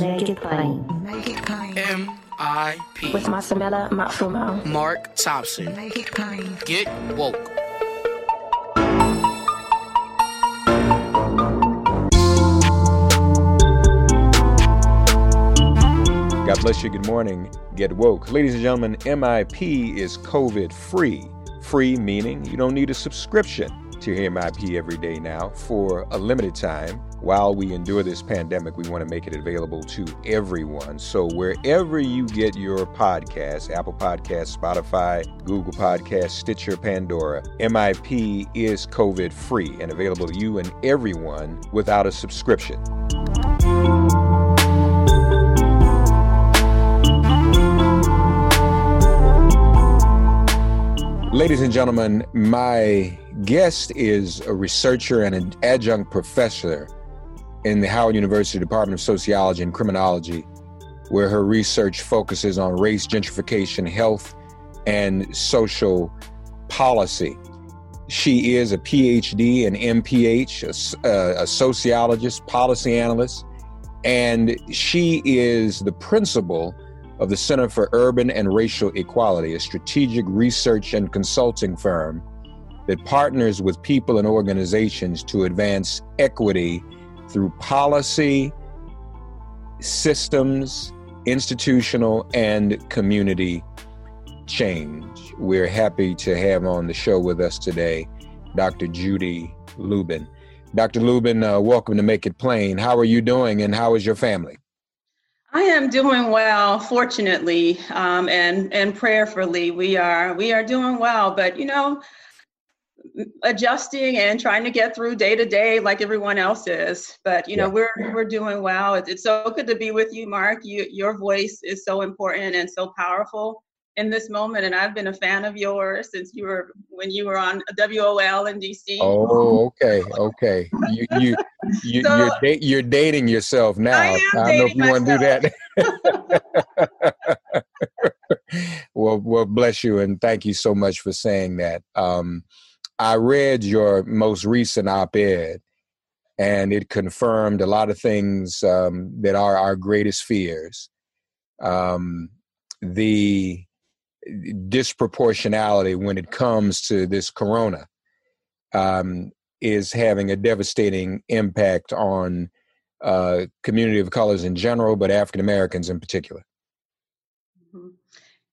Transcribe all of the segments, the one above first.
Make it plain. Make it plain. M.I.P. With Masamela Matfumo. Mark Thompson. Make it plain. Get woke. God bless you. Good morning. Get woke. Ladies and gentlemen, MIP is COVID free. Free meaning you don't need a subscription to hear MIP every day now for a limited time. While we endure this pandemic, we want to make it available to everyone. So wherever you get your podcast, Apple Podcasts, Spotify, Google Podcasts, Stitcher, Pandora, MIP is COVID free and available to you and everyone without a subscription. Ladies and gentlemen, my guest is a researcher and an adjunct professor in the Howard University Department of Sociology and Criminology, where her research focuses on race, gentrification, health, and social policy. She is a PhD and MPH, a, uh, a sociologist, policy analyst, and she is the principal of the Center for Urban and Racial Equality, a strategic research and consulting firm that partners with people and organizations to advance equity through policy, systems, institutional, and community change. We're happy to have on the show with us today Dr. Judy Lubin. Dr. Lubin, uh, welcome to Make It Plain. How are you doing and how is your family? I am doing well, fortunately, um, and and prayerfully. We are we are doing well, but you know, adjusting and trying to get through day to day like everyone else is. But you know, we're we're doing well. It's, it's so good to be with you, Mark. You your voice is so important and so powerful in this moment, and I've been a fan of yours since you were when you were on WOL in DC. Oh, okay, okay. You you, you So- you're da- you're dating yourself now. I am don't know if you want to do that. well, well, bless you, and thank you so much for saying that. Um, I read your most recent op-ed, and it confirmed a lot of things um, that are our greatest fears. Um, the disproportionality when it comes to this corona um, is having a devastating impact on uh, community of colors in general, but African Americans in particular.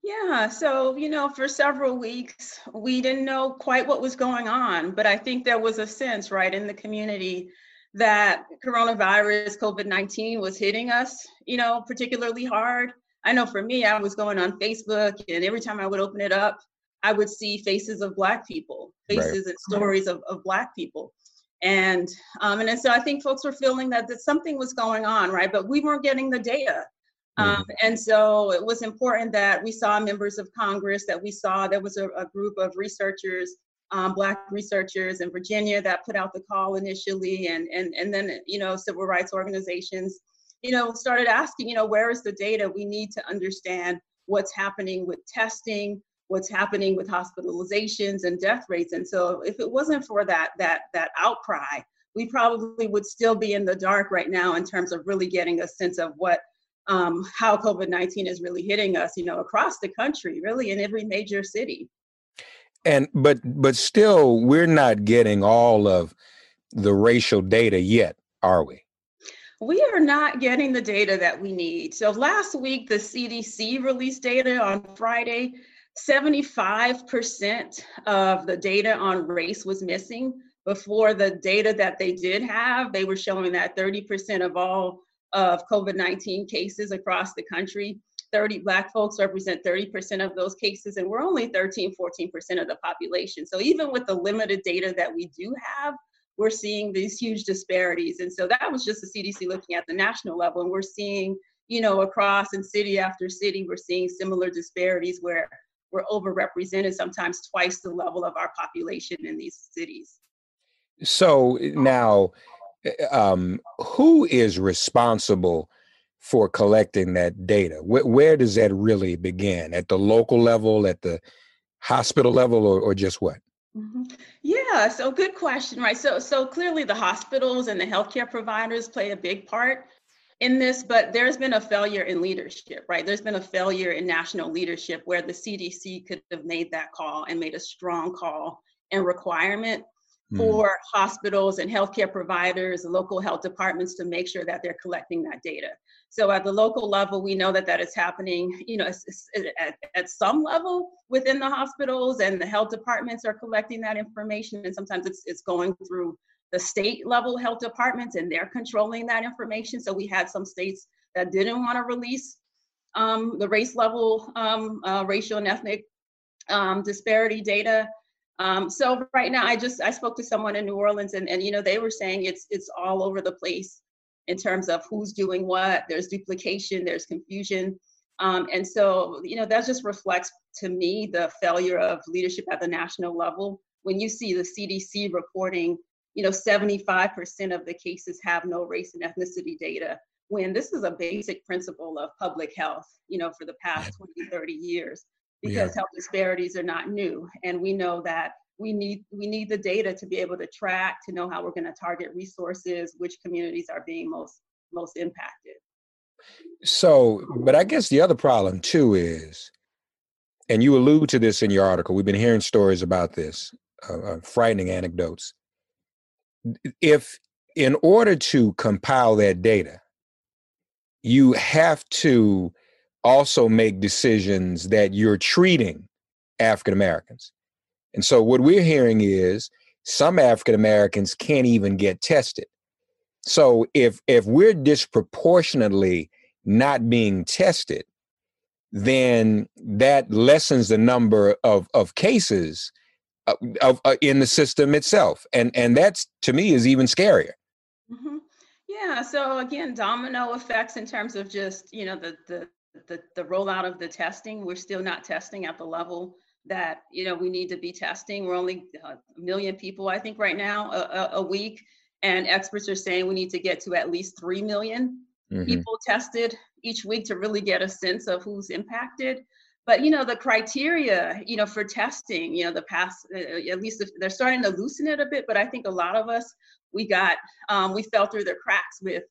Yeah, so you know, for several weeks, we didn't know quite what was going on, but I think there was a sense, right, in the community that coronavirus, COVID 19 was hitting us, you know, particularly hard. I know for me, I was going on Facebook, and every time I would open it up, I would see faces of Black people, Right. faces and stories of, of Black people. And um, and so I think folks were feeling that, that something was going on, right? But we weren't getting the data. Um, mm-hmm. and so it was important that we saw members of Congress, that we saw there was a, a group of researchers, um, Black researchers in Virginia that put out the call initially, and, and, and then, you know, civil rights organizations, you know, started asking, you know, where is the data? We need to understand what's happening with testing, what's happening with hospitalizations and death rates. And so if it wasn't for that, that, that outcry, we probably would still be in the dark right now in terms of really getting a sense of what um, how COVID-19 is really hitting us, you know, across the country, really in every major city. And but but still, we're not getting all of the racial data yet, are we? We are not getting the data that we need. So last week, the CDC released data on Friday. 75% of the data on race was missing. Before the data that they did have, they were showing that 30% of all of COVID 19 cases across the country. 30 Black folks represent 30% of those cases, and we're only 13, 14% of the population. So even with the limited data that we do have, we're seeing these huge disparities. And so that was just the CDC looking at the national level, and we're seeing, you know, across and city after city, we're seeing similar disparities where we're overrepresented, sometimes twice the level of our population in these cities. So now, um, who is responsible for collecting that data? Where, where, does that really begin? At the local level, at the hospital level, or, or just what? Mm-hmm. Yeah, so good question, right? So, so clearly the hospitals and the healthcare providers play a big part in this, but there's been a failure in leadership, right? There's been a failure in national leadership where the CDC could have made that call and made a strong call and requirement Mm. for hospitals and healthcare providers, local health departments to make sure that they're collecting that data. So at the local level, we know that that is happening, you know, at, at some level within the hospitals and the health departments are collecting that information. And sometimes it's, it's going through the state level health departments and they're controlling that information. So we had some states that didn't want to release um, the race level um, uh, racial and ethnic um, disparity data um, so right now, I just I spoke to someone in New Orleans, and and you know they were saying it's it's all over the place in terms of who's doing what. There's duplication, there's confusion, um, and so you know that just reflects to me the failure of leadership at the national level. When you see the CDC reporting, you know 75% of the cases have no race and ethnicity data, when this is a basic principle of public health, you know, for the past 20, 30 years because yeah. health disparities are not new. And we know that we need we need the data to be able to track to know how we're going to target resources which communities are being most most impacted. So but i guess the other problem too is and you allude to this in your article we've been hearing stories about this uh, uh, frightening anecdotes. If in order to compile that data you have to also make decisions that you're treating African Americans. And so what we're hearing is some African Americans can't even get tested. So if if we're disproportionately not being tested, then that lessens the number of of cases uh, of, uh, in the system itself, and and that's to me is even scarier. Mm-hmm. Yeah. So again, domino effects in terms of just you know the the the, the rollout of the testing, we're still not testing at the level that you know we need to be testing. We're only a million people, I think, right now a, a week, and experts are saying we need to get to at least three million mm-hmm. people tested each week to really get a sense of who's impacted. But you know the criteria, you know, for testing, you know, the past uh, at least they're starting to loosen it a bit. But I think a lot of us we got um, we fell through the cracks with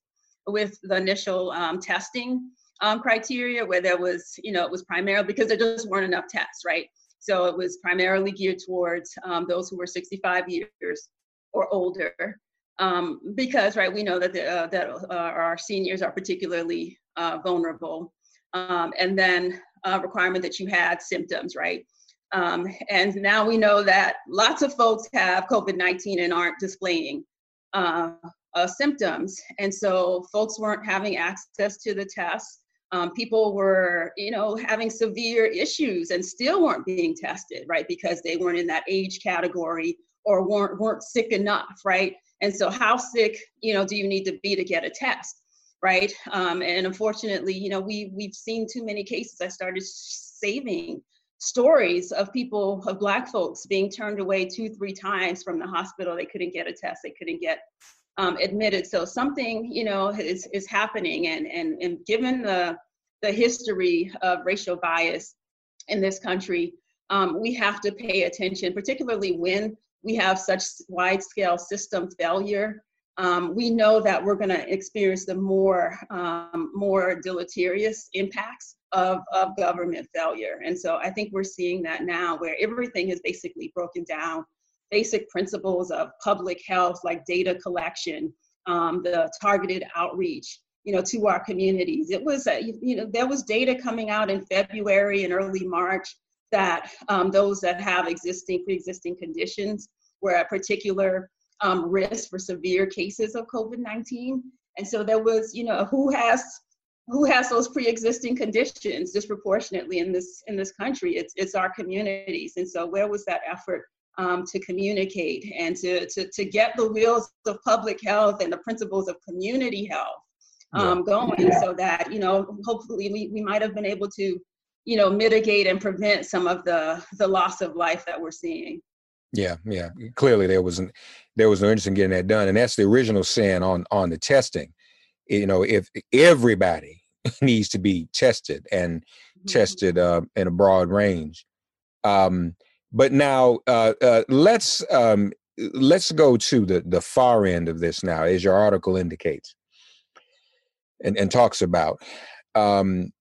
with the initial um, testing um, criteria where there was, you know, it was primarily because there just weren't enough tests, right? So it was primarily geared towards um, those who were 65 years or older, um, because right we know that the, uh, that uh, our seniors are particularly uh, vulnerable, um, and then a requirement that you had symptoms, right? Um, and now we know that lots of folks have COVID-19 and aren't displaying uh, uh, symptoms, and so folks weren't having access to the tests. Um, people were, you know, having severe issues and still weren't being tested, right? Because they weren't in that age category or weren't weren't sick enough, right? And so, how sick, you know, do you need to be to get a test, right? Um, and unfortunately, you know, we we've seen too many cases. I started saving stories of people of black folks being turned away two three times from the hospital they couldn't get a test they couldn't get um, admitted so something you know is is happening and and and given the the history of racial bias in this country um, we have to pay attention particularly when we have such wide scale system failure um, we know that we're going to experience the more um, more deleterious impacts of, of government failure. And so I think we're seeing that now where everything is basically broken down. Basic principles of public health, like data collection, um, the targeted outreach, you know, to our communities. It was, uh, you know, there was data coming out in February and early March that um, those that have existing pre-existing conditions were at particular um, risk for severe cases of COVID-19. And so there was, you know, who has who has those pre-existing conditions disproportionately in this in this country? It's it's our communities. And so where was that effort um, to communicate and to, to to get the wheels of public health and the principles of community health um, yeah. going yeah. so that you know hopefully we, we might have been able to you know mitigate and prevent some of the the loss of life that we're seeing yeah, yeah. Clearly, there wasn't there was no interest in getting that done, and that's the original sin on on the testing. You know, if everybody needs to be tested and mm-hmm. tested uh, in a broad range. Um, but now uh, uh, let's um, let's go to the the far end of this now, as your article indicates, and, and talks about. Um,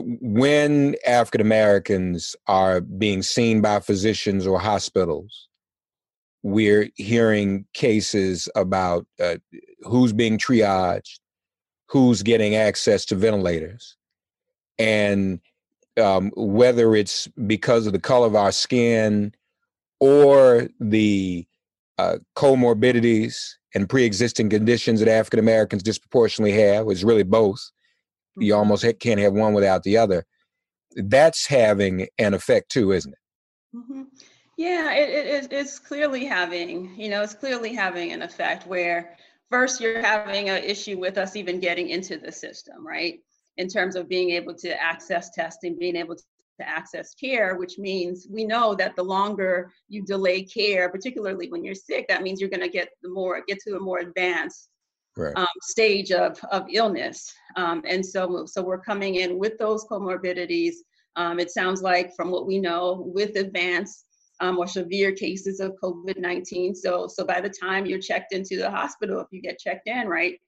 when African Americans are being seen by physicians or hospitals, we're hearing cases about uh, who's being triaged, who's getting access to ventilators, and um, whether it's because of the color of our skin or the uh, comorbidities and pre-existing conditions that African Americans disproportionately have, it's really both you mm-hmm. almost can't have one without the other. That's having an effect too, isn't it? Mm-hmm. Yeah, it, it, it's clearly having, you know, it's clearly having an effect where first you're having an issue with us even getting into the system, right? In terms of being able to access testing, being able to access care, which means we know that the longer you delay care, particularly when you're sick, that means you're going to get the more get to a more advanced right. um, stage of, of illness. Um, and so, so we're coming in with those comorbidities. Um, it sounds like, from what we know, with advanced um, or severe cases of COVID-19. So, so by the time you're checked into the hospital, if you get checked in, right,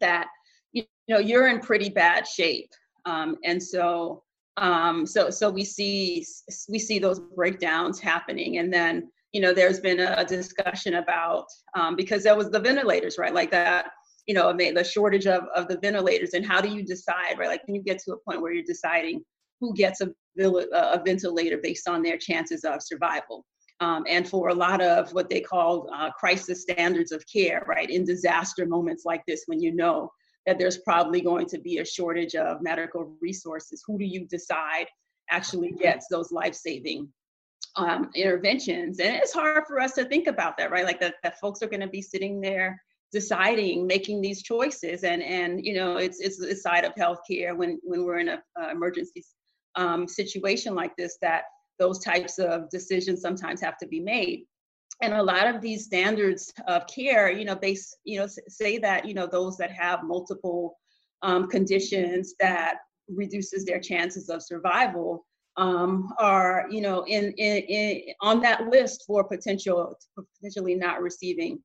that you know you're in pretty bad shape. Um, and so, um, so, so we see we see those breakdowns happening, and then you know, there's been a, discussion about um, because there was the ventilators, right? Like that, you know, the shortage of, of the ventilators and how do you decide, right? Like can you get to a point where you're deciding who gets a, a ventilator based on their chances of survival. Um, and for a lot of what they call uh, crisis standards of care, right? In disaster moments like this, when you know that there's probably going to be a shortage of medical resources, who do you decide actually gets those life saving um, interventions. And it's hard for us to think about that, right? Like that, that folks are going to be sitting there deciding, making these choices. And, and you know, it's, it's the side of healthcare when, when we're in a uh, emergency um, situation like this that those types of decisions sometimes have to be made. And a lot of these standards of care, you know, they you know, say that, you know, those that have multiple um, conditions that reduces their chances of survival um, are you know in, in, in, on that list for potential potentially not receiving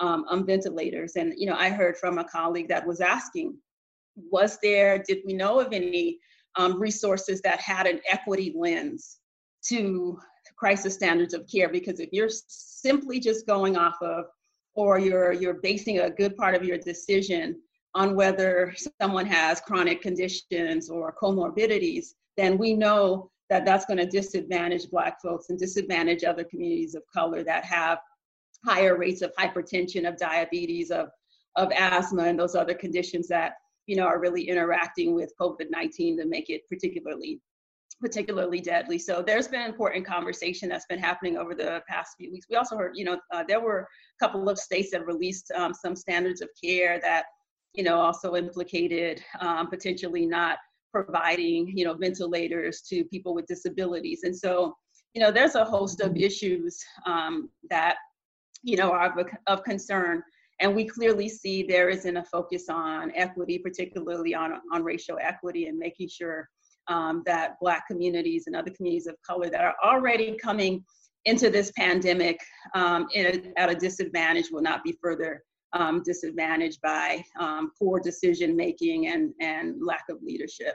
um, um, ventilators. And you know i heard from a colleague that was asking was there did we know of any um, resources that had an equity lens to crisis standards of care because if you're simply just going off of or you're you're basing a good part of your decision on whether someone has chronic conditions or comorbidities then we know that that's going to disadvantage Black folks and disadvantage other communities of color that have higher rates of hypertension, of diabetes, of, of asthma, and those other conditions that you know are really interacting with COVID-19 to make it particularly particularly deadly. So there's been important conversation that's been happening over the past few weeks. We also heard, you know, uh, there were a couple of states that released um, some standards of care that, you know, also implicated um, potentially not providing, you know, ventilators to people with disabilities. And so, you know, there's a host of issues um, that, you know, are of, of concern. And we clearly see there isn't a focus on equity, particularly on, on racial equity and making sure um, that Black communities and other communities of color that are already coming into this pandemic um, a, at a disadvantage will not be further um, disadvantaged by um, poor decision making and, and lack of leadership.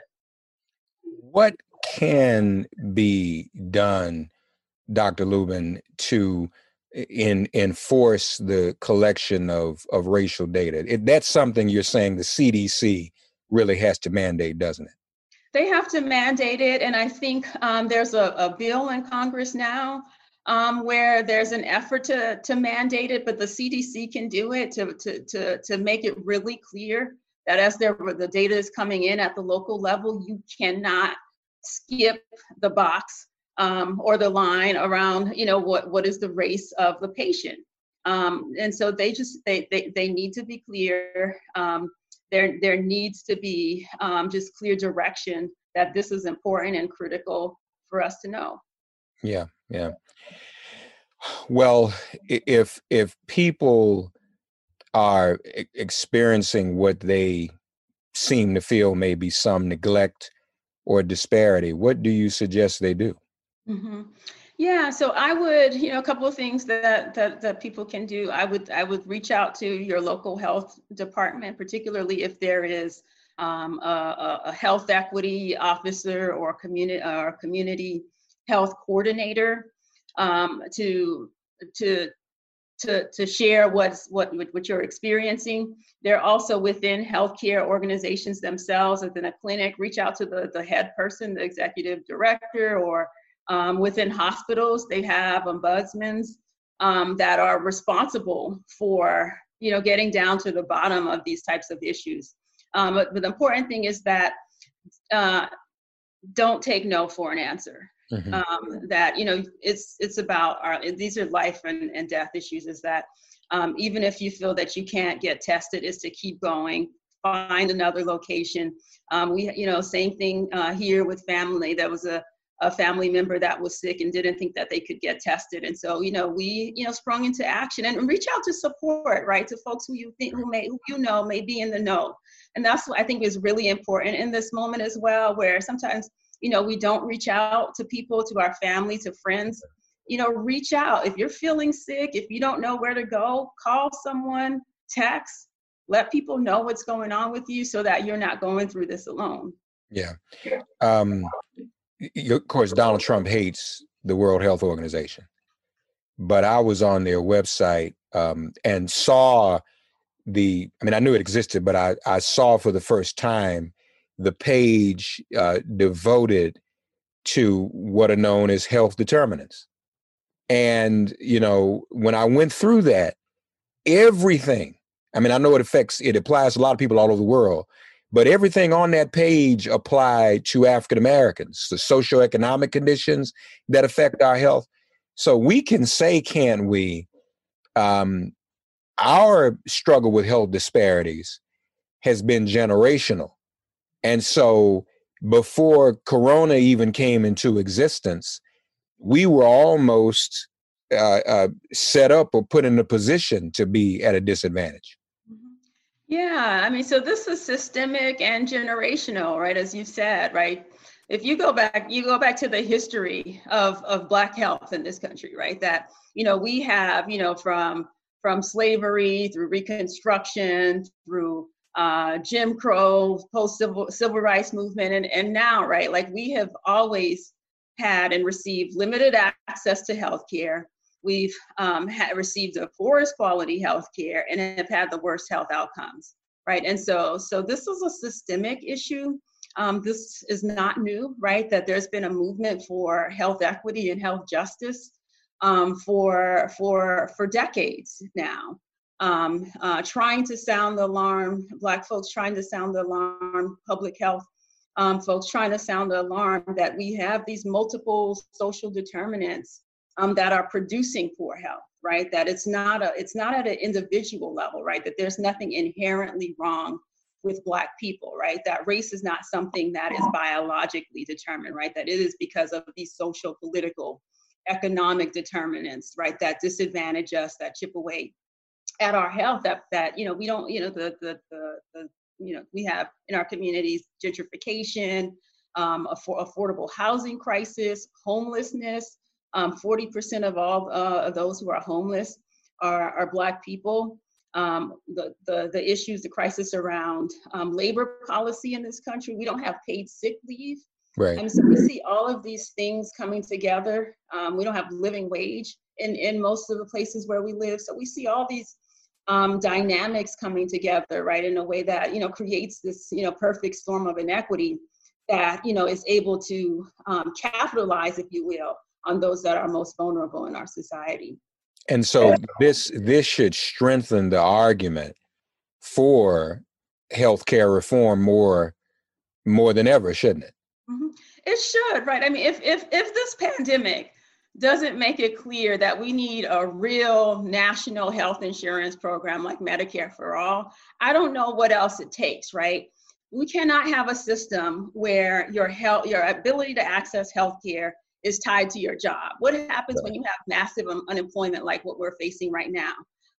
What can be done, Dr. Lubin, to in enforce the collection of, of racial data? It, that's something you're saying the CDC really has to mandate, doesn't it? They have to mandate it, and I think um, there's a, a, bill in Congress now um, where there's an effort to, to mandate it, but the CDC can do it to, to, to, to make it really clear that as the data is coming in at the local level, you cannot skip the box um, or the line around, you know, what, what is the race of the patient. Um, and so they just, they, they, they need to be clear. There there needs to be um, just clear direction that this is important and critical for us to know. Yeah, yeah. Well, if if people are experiencing what they seem to feel may be some neglect or disparity, what do you suggest they do? Mm-hmm. Yeah, so I would, you know, a couple of things that, that that people can do. I would I would reach out to your local health department, particularly if there is um, a, a, health equity officer or community or community health coordinator um, to to to to share what's what what you're experiencing. They're also within healthcare organizations themselves, within a clinic. Reach out to the the head person, the executive director, or um, within hospitals, they have ombudsmen um, that are responsible for you know getting down to the bottom of these types of issues. Um, but, but, the important thing is that uh, don't take no for an answer. Mm-hmm. Um, that you know it's it's about our these are life and, and death issues. Is that um, even if you feel that you can't get tested, is to keep going, find another location. Um, we you know same thing uh, here with family. That was a a family member that was sick and didn't think that they could get tested. And so, you know, we, you know, sprung into action and reach out to support, right, to folks who you think, who may, who you know, may be in the know. And that's what I think is really important in this moment as well, where sometimes, you know, we don't reach out to people, to our family, to friends. You know, reach out. If you're feeling sick, if you don't know where to go, call someone, text, let people know what's going on with you so that you're not going through this alone. Yeah. Um, of course, Donald Trump hates the World Health Organization, but I was on their website um, and saw the. I mean, I knew it existed, but I, I saw for the first time the page uh, devoted to what are known as health determinants. And you know, when I went through that, everything. I mean, I know it affects. It applies to a lot of people all over the world, but everything on that page applied to African Americans, the socioeconomic conditions that affect our health. So we can say, can't we, um, our struggle with health disparities has been generational. And so before Corona even came into existence, we were almost uh, uh, set up or put in a position to be at a disadvantage. Yeah, I mean, so this is systemic and generational, right? As you said, right? If you go back, you go back to the history of, of Black health in this country, right? That, you know, we have, you know, from from slavery through Reconstruction, through uh, Jim Crow, post civil civil rights movement, and, and now, right? Like we have always had and received limited access to health care we've um, received the poorest quality health care and have had the worst health outcomes right? And so so this is a systemic issue. Um, this is not new right? That there's been a movement for health equity and health justice um, for for for decades now. Um, uh, trying to sound the alarm black folks trying to sound the alarm public health um, folks trying to sound the alarm that we have these multiple social determinants um, that are producing poor health right? That it's not a it's not at an individual level right? That there's nothing inherently wrong with black people right? That race is not something that is biologically determined right? That it is because of these social political economic determinants right? That disadvantage us that chip away at our health that that you know we don't you know the the the, the you know we have in our communities gentrification um, affordable housing crisis homelessness um, 40% of all uh, of those who are homeless are, are black people um, the, the, the issues, the crisis around um, labor policy in this country. We don't have paid sick leave. Right. And so we see all of these things coming together. Um, we don't have living wage in, in most of the places where we live. So we see all these um, dynamics coming together, right, in a way that, you know, creates this, you know, perfect storm of inequity that, you know, is able to um, capitalize, if you will, on those that are most vulnerable in our society. And so this this should strengthen the argument for healthcare reform more more than ever, shouldn't it? Mm-hmm. It should, right? I mean, if if if this pandemic doesn't make it clear that we need a real national health insurance program like Medicare for all, I don't know what else it takes, right? We cannot have a system where your health, your ability to access health care is tied to your job. What happens when you have massive unemployment like what we're facing right now?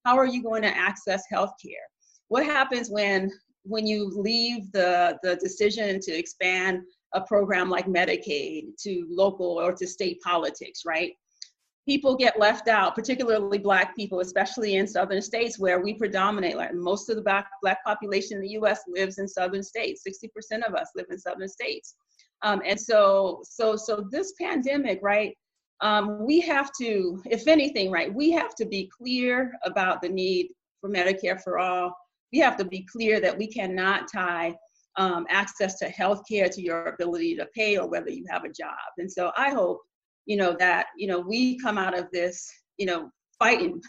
How are you going to access health care? What happens when when you leave the, the decision to expand a program like Medicaid to local or to state politics, right? People get left out, particularly Black people, especially in southern states where we predominate. Like most of the Black, black population in the US lives in southern states. 60% of us live in southern states. Um, and so, so, so this pandemic, right? Um, we have to, if anything, right, we have to be clear about the need for Medicare for all. We have to be clear that we cannot tie um, access to health care to your ability to pay or whether you have a job. And so I hope, you know, that, you know, we come out of this, you know, fighting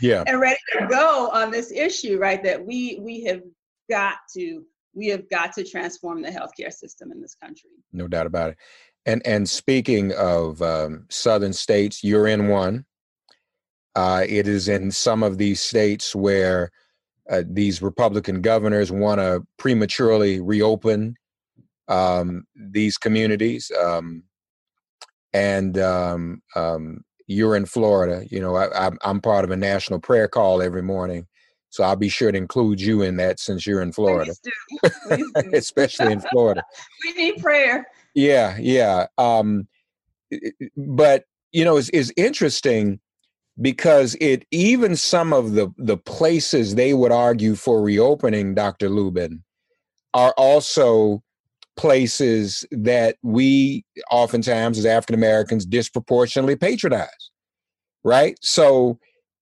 yeah. and ready to go on this issue, right? That we we have got to we have got to transform the healthcare system in this country. No doubt about it. And and speaking of um, southern states, you're in one. Uh, it is in some of these states where uh, these Republican governors want to prematurely reopen um, these communities. Um, and um, um, you're in Florida. You know, I, I'm part of a national prayer call every morning so I'll be sure to include you in that since you're in Florida, Please do. Please do. especially in Florida. we need prayer. Yeah, yeah. Um, but you know, it's, it's interesting because it even some of the the places they would argue for reopening, Dr. Lubin, are also places that we oftentimes as African Americans disproportionately patronize. Right. So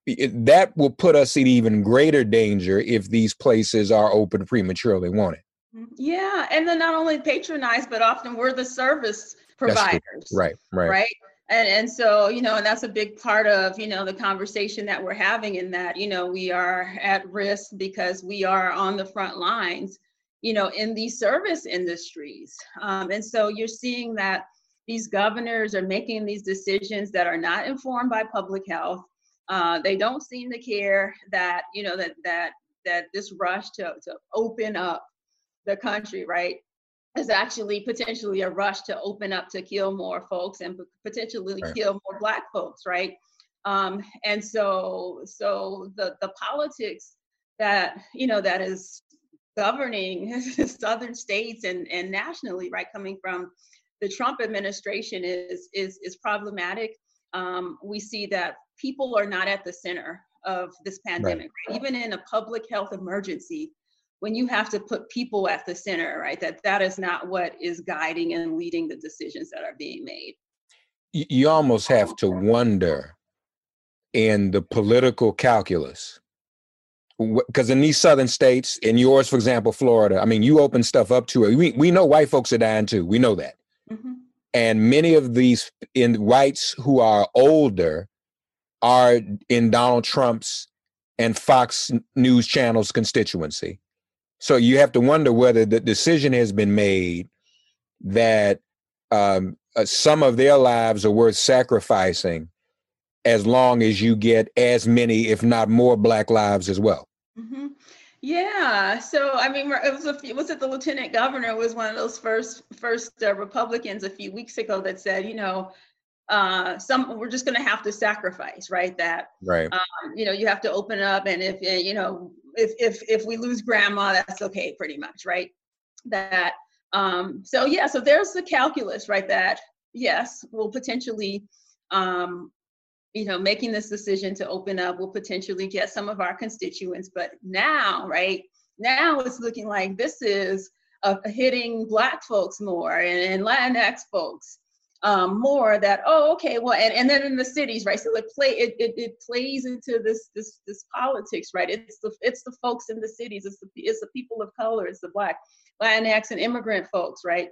that will put us in even greater danger if these places are open prematurely, won't it? Mm, yeah, and then not only patronize, but often we're the service providers. Right, right, right. And and so you know, and that's a big part of you know the conversation that we're having. In that you know we are at risk because we are on the front lines, you know, in these service industries. Um, and so you're seeing that these governors are making these decisions that are not informed by public health uh, they don't seem to care that you know that that that this rush to to open up the country, right, is actually potentially a rush to open up to kill more folks and potentially right. kill more Black folks, right? Um, and so so the the politics that you know that is governing southern states and and nationally, right, coming from the Trump administration is is is problematic. Um, we see that people are not at the center of this pandemic. Right. Even in a public health emergency, when you have to put people at the center, right? That that is not what is guiding and leading the decisions that are being made. You almost have to wonder in the political calculus because in these southern states, in yours, for example, Florida, I mean, you open stuff up to it. We, we know white folks are dying too. We know that. Mm-hmm. And many of these in whites who are older are in Donald Trump's and Fox News channel's constituency. So you have to wonder whether the decision has been made that um, uh, some of their lives are worth sacrificing as long as you get as many, if not more, Black lives as well. Yeah. So I mean, it was a few, was it the lieutenant governor was one of those first first uh, Republicans a few weeks ago that said, you know, uh, some we're just going to have to sacrifice, right? That right. Um, you know, you have to open up, and if you know, if if if we lose grandma, that's okay, pretty much, right? That um, so yeah, so there's the calculus, right? That yes, we'll potentially um, you know, making this decision to open up will potentially get some of our constituents. But now, right now, it's looking like this is uh, hitting Black folks more and, and Latinx folks um, more. That oh, okay, well, and, and then in the cities, right? So it play it, it, it plays into this this this politics, right? It's the it's the folks in the cities. It's the it's the people of color. It's the Black, Latinx, and immigrant folks, right?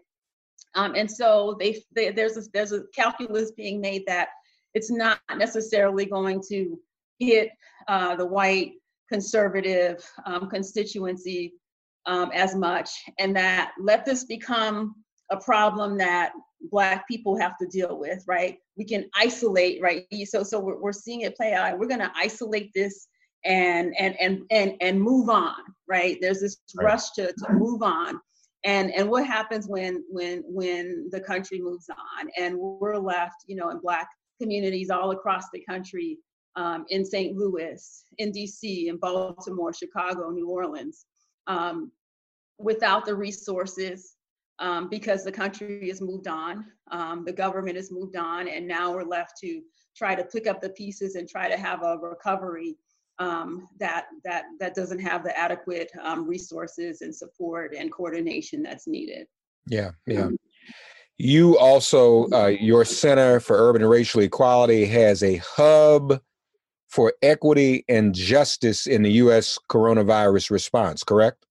Um, and so they, they there's a, there's a calculus being made that it's not necessarily going to hit uh, the white conservative um, constituency um, as much, and that let this become a problem that black people have to deal with right? We can isolate right? So so we're, we're seeing it play out. We're going to isolate this and and and and and move on right? There's this right. rush to, to move on. And and what happens when when when the country moves on and we're left you know in black communities all across the country um, in St. Louis, in DC, in Baltimore, Chicago, New Orleans, um, without the resources um, because the country has moved on, um, the government has moved on, and now we're left to try to pick up the pieces and try to have a recovery um, that that that doesn't have the adequate um, resources and support and coordination that's needed. Yeah, yeah. You also, uh, your Center for Urban and Racial Equality has a hub for equity and justice in the U.S. coronavirus response, correct?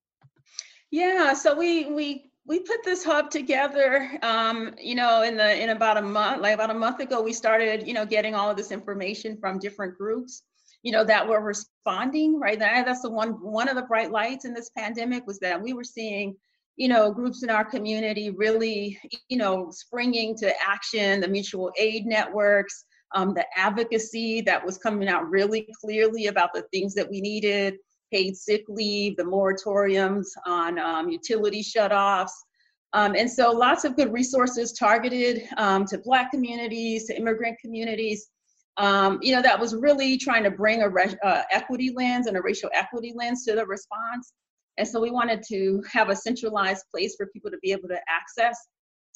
Yeah, so we we we put this hub together um, you know in the in about a month like about a month ago we started you know getting all of this information from different groups you know that were responding right that, that's the one one of the bright lights in this pandemic was that we were seeing you know, groups in our community really, you know, springing to action, the mutual aid networks, um, the advocacy that was coming out really clearly about the things that we needed, paid sick leave, the moratoriums on um, utility shutoffs. Um, and so lots of good resources targeted um, to Black communities, to immigrant communities. Um, you know, that was really trying to bring a uh, equity lens and a racial equity lens to the response. And so we wanted to have a centralized place for people to be able to access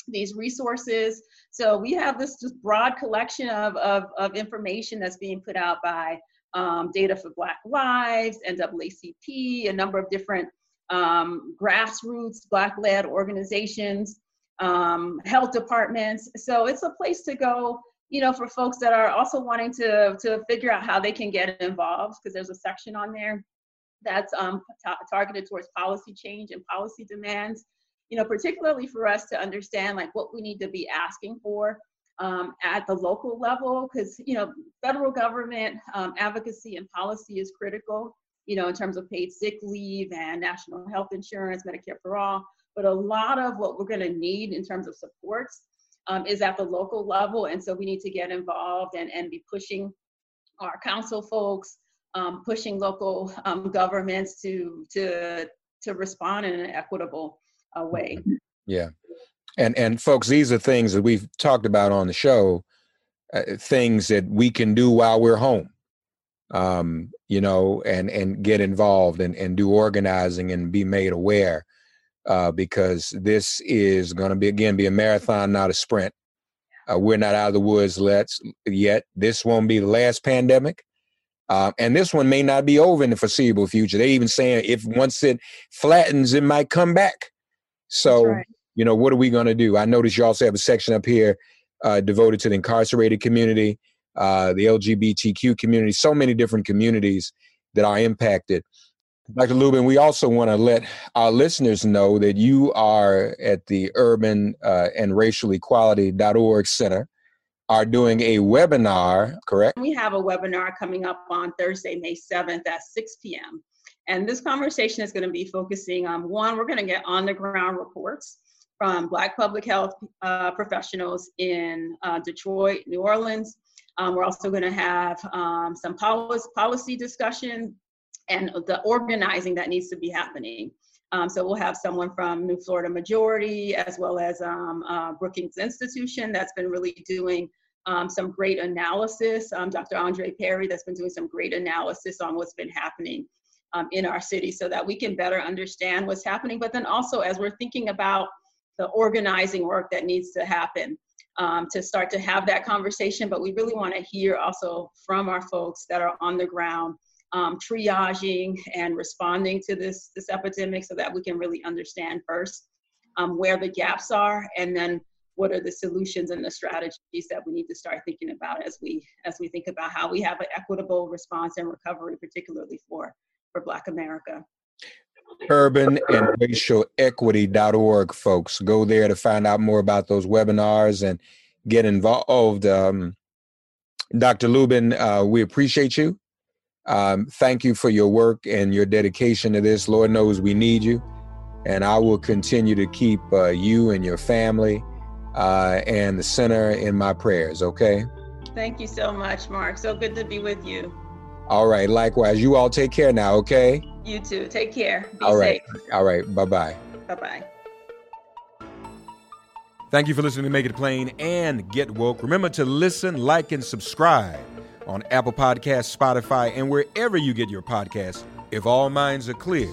these resources. So we have this just broad collection of, of, of information that's being put out by um, Data for Black Lives, NAACP, a number of different um, grassroots Black-led organizations, um, health departments. So it's a place to go, you know, for folks that are also wanting to, to figure out how they can get involved, because there's a section on there that's um, targeted towards policy change and policy demands. You know, particularly for us to understand like what we need to be asking for um, at the local level, because you know, federal government um, advocacy and policy is critical. You know, in terms of paid sick leave and national health insurance, Medicare for all. But a lot of what we're going to need in terms of supports um, is at the local level, and so we need to get involved and and be pushing our council folks, um, pushing local um, governments to to to respond in an equitable uh, way. Yeah, and and folks, these are things that we've talked about on the show. Uh, things that we can do while we're home, um, you know, and and get involved and and do organizing and be made aware, uh, because this is going to be again be a marathon, not a sprint. Uh, we're not out of the woods let's yet. This won't be the last pandemic. Um, and this one may not be over in the foreseeable future. They're even saying if once it flattens, it might come back. So, right. you know, what are we going to do? I notice you also have a section up here uh, devoted to the incarcerated community, uh, the LGBTQ community, so many different communities that are impacted. Dr. Lubin, we also want to let our listeners know that you are at the Urban uh, and Racial Equality.org Center are doing a webinar, correct? We have a webinar coming up on Thursday, May 7th at 6 p.m. And this conversation is going to be focusing on one, we're going to get on the ground reports from Black public health uh, professionals in uh, Detroit, New Orleans. Um, we're also going to have um, some policy, policy discussion and the organizing that needs to be happening. Um, so we'll have someone from New Florida Majority as well as um, uh, Brookings Institution that's been really doing um, some great analysis. Um, Dr. Andre Perry that's been doing some great analysis on what's been happening um, in our city so that we can better understand what's happening. But then also as we're thinking about the organizing work that needs to happen um, to start to have that conversation, but we really want to hear also from our folks that are on the ground um, triaging and responding to this, this epidemic so that we can really understand first um, where the gaps are and then what are the solutions and the strategies that we need to start thinking about as we as we think about how we have an equitable response and recovery particularly for for black america. Urban and racial equity.org folks. Go there to find out more about those webinars and get involved. Um, dr lubin uh, we appreciate you um, thank you for your work and your dedication to this. Lord knows we need you. And I will continue to keep uh, you and your family uh, and the center in my prayers, okay? Thank you so much, Mark. So good to be with you. All right. Likewise. You all take care now, okay? You too. Take care. Be all right. safe. All right. Bye bye. Bye bye. Thank you for listening to Make It Plain and Get Woke. Remember to listen, like, and subscribe on Apple Podcasts, Spotify, and wherever you get your podcasts. If all minds are clear,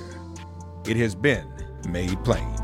it has been made plain.